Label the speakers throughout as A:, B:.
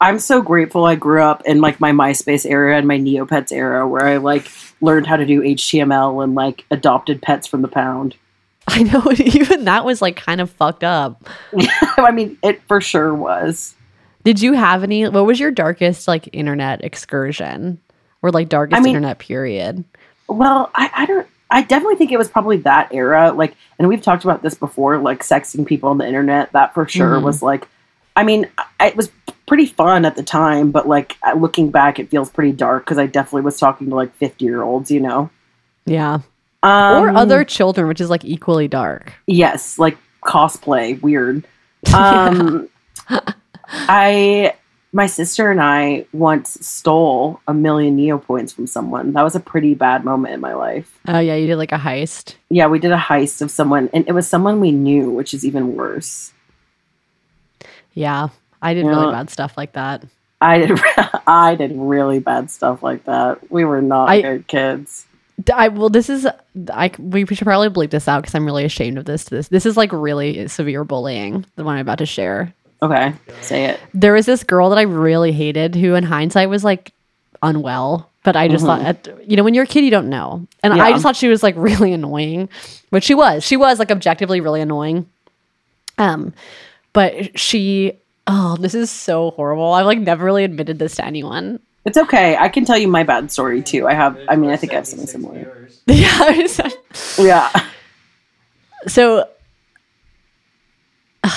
A: I'm so grateful I grew up in like my MySpace era and my Neopets era where I like learned how to do HTML and like adopted pets from the pound.
B: I know even that was like kind of fucked up.
A: I mean, it for sure was.
B: Did you have any? What was your darkest like internet excursion, or like darkest
A: I mean-
B: internet period?
A: Well, I, I don't. I definitely think it was probably that era. Like, and we've talked about this before. Like, sexting people on the internet. That for sure
B: Mhm.
A: was like. I mean, it was pretty fun at the time, but like looking back, it feels pretty dark because I definitely was talking to like fifty year olds. You know,
B: Yeah,
A: um,
B: or other children, which is like equally dark.
A: Yes, like cosplay, weird. Um, I, my sister and I once stole a million Neo points from someone. That was a pretty bad moment in my life.
B: Oh yeah, you did like a heist.
A: Yeah, we did a heist of someone, and it was someone we knew, which is even worse.
B: Yeah, I did really
A: Yeah.
B: bad stuff like that.
A: I did, I did really bad stuff like that. We were not
B: I-
A: good kids.
B: I well, this is I we should probably bleep this out because I'm really ashamed of this. This this is like really severe bullying. The one I'm about to share.
A: Okay, say it.
B: There was this girl that I really hated who, in hindsight, was like unwell. But I just thought, you know, when you're a kid, you don't know. And I just thought she was like really annoying, which she was. She was like objectively really annoying. Um, but she, oh, this is so horrible. I've like never really admitted this to anyone.
A: It's okay. I can tell you my bad story too. I have. I mean, I think I have something similar.
B: yeah.
A: Yeah.
B: so,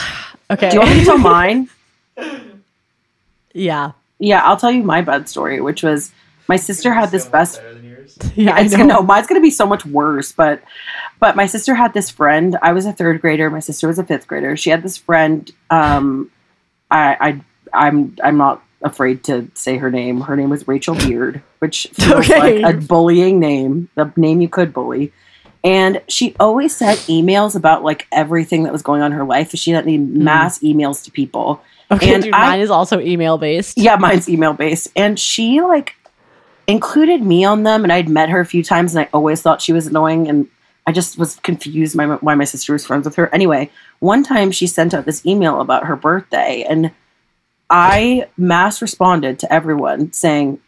B: okay.
A: Do you want me to tell mine?
B: yeah.
A: Yeah, I'll tell you my bad story, which was my sister had this best.
B: Yeah. I
A: It's
B: know.
A: gonna, no, mine's gonna be so much worse, but but my sister had this friend. I was a third grader. My sister was a fifth grader. She had this friend. Um, I, I I'm I'm not afraid to say her name. Her name was Rachel Beard, which feels
B: Okay.
A: like a bullying name, the name you could bully. And she always sent emails about like everything that was going on in her life. She sent these hmm. mass emails to people.
B: Okay,
A: and
B: dude,
A: I-
B: mine is also email based.
A: Yeah, mine's email based. And she like included me on them and I'd met her a few times and I always thought she was annoying and I just was confused my, why my sister was friends with her. Anyway, one time she sent out this email about her birthday and I mass responded to everyone saying,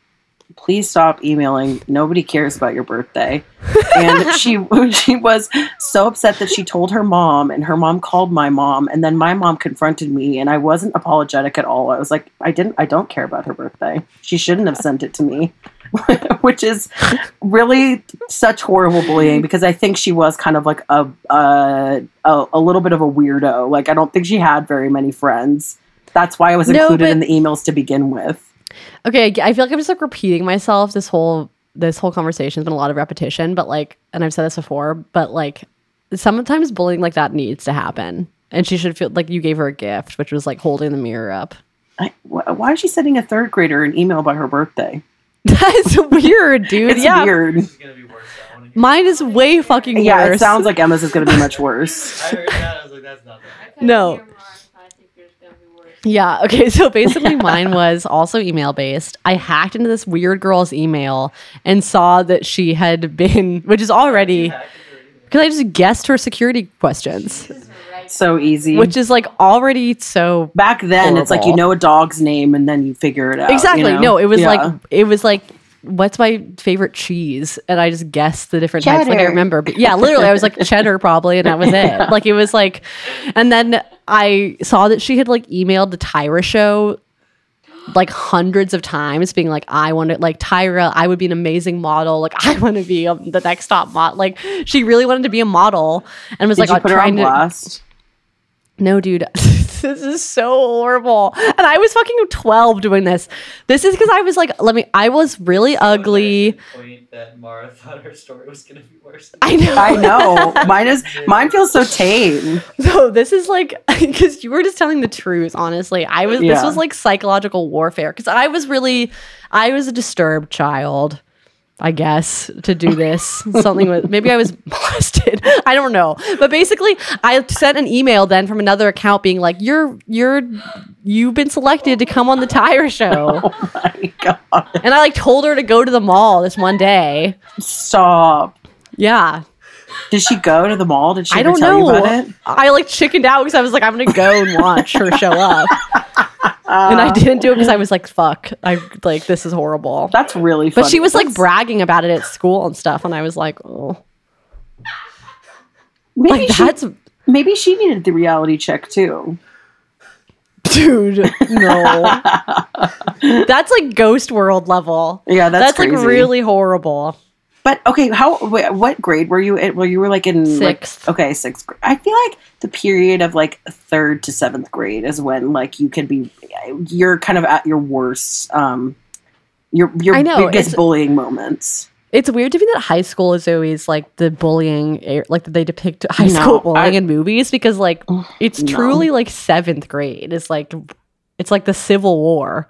A: please stop emailing. Nobody cares about your birthday. And she she was so upset that she told her mom and her mom called my mom and then my mom confronted me and I wasn't apologetic at all. I was like, I didn't I don't care about her birthday. She shouldn't have sent it to me. Which is really such horrible bullying because I think she was kind of like a, a a a little bit of a weirdo. Like I don't think she had very many friends. That's why I was
B: No,
A: included
B: but-
A: in the emails to begin with.
B: Okay, I feel like I'm just like repeating myself. This whole this whole conversation has been a lot of repetition, but like, and I've said this before, but like, sometimes bullying like that needs to happen, and she should feel like you gave her a gift, which was like holding the mirror up.
A: I, why is she sending a third grader an email about her birthday?
B: That's weird, dude.
A: It's
B: yeah,
A: weird.
C: It's gonna be worse.
B: Mine is way fucking
A: Yeah,
B: worse.
A: Yeah, it sounds like Emma's is going to be much worse.
C: I heard that. I was like, that's not that.
B: No. Yeah. Okay. So basically, mine was also email based. I hacked into this weird girl's email and saw that she had been, which is already because I just guessed her security questions,
A: So easy.
B: which is like already so
A: Back then, it's like you know a dog's name and then you figure it out. you
B: exactly.
A: know?
B: No, it was
A: Yeah.
B: like it was like. What's my favorite cheese? And I just guessed the different types. Like I remember, but yeah, literally, I was like cheddar probably, and that was it. Like it was like, and then I saw that she had like emailed the Tyra show like hundreds of times being like i want to like tyra i would be an amazing model like i want to be um, the next top model like she really wanted to be a model and was
A: Did
B: like
A: you put her on
B: trying to
A: blast?
B: No dude this is so horrible and i was fucking 12 doing this this is because i was like let me i was really ugly
C: So Point that Mara thought her story was gonna be worse. Than
B: i know
A: I know. Mine is. Mine feels so tame.
B: So this is like because you were just telling the truth. Honestly, I was. This was like psychological warfare because I was really, I was a disturbed child. I guess to do this something with maybe I was molested. I don't know, but basically I sent an email then from another account being like, "You're you're you've been selected to come on the Tyra show,"
A: Oh my god!
B: and I like told her to go to the mall this one day.
A: Stop.
B: Yeah,
A: Did she go to the mall? Did she
B: I don't
A: tell
B: know.
A: you about it?
B: I like chickened out because I was like, I'm gonna go and watch her show up. and I
A: Uh,
B: didn't do it because I was like, "Fuck!" I like this is horrible.
A: That's really funny.
B: But she was like
A: That's-
B: bragging about it at school and stuff, and I was like, "Oh,
A: maybe
B: like
A: she,
B: that's
A: maybe she needed the reality check too.
B: dude, no, that's like Ghost World level.
A: Yeah, that's,
B: That's, like really horrible."
A: But okay, how wait, what grade were you in? Well, you were like in like-
B: Sixth.
A: okay, sixth. grade. I feel like the period of like third to seventh grade is when like you can be, you're kind of at your worst. Um, your your
B: I know,
A: biggest bullying moments.
B: It's weird to me that high school is always like the bullying, like that they depict high
A: No,
B: school bullying
A: I-
B: in movies because like it's
A: No.
B: truly like seventh grade. It's like it's like the Civil War.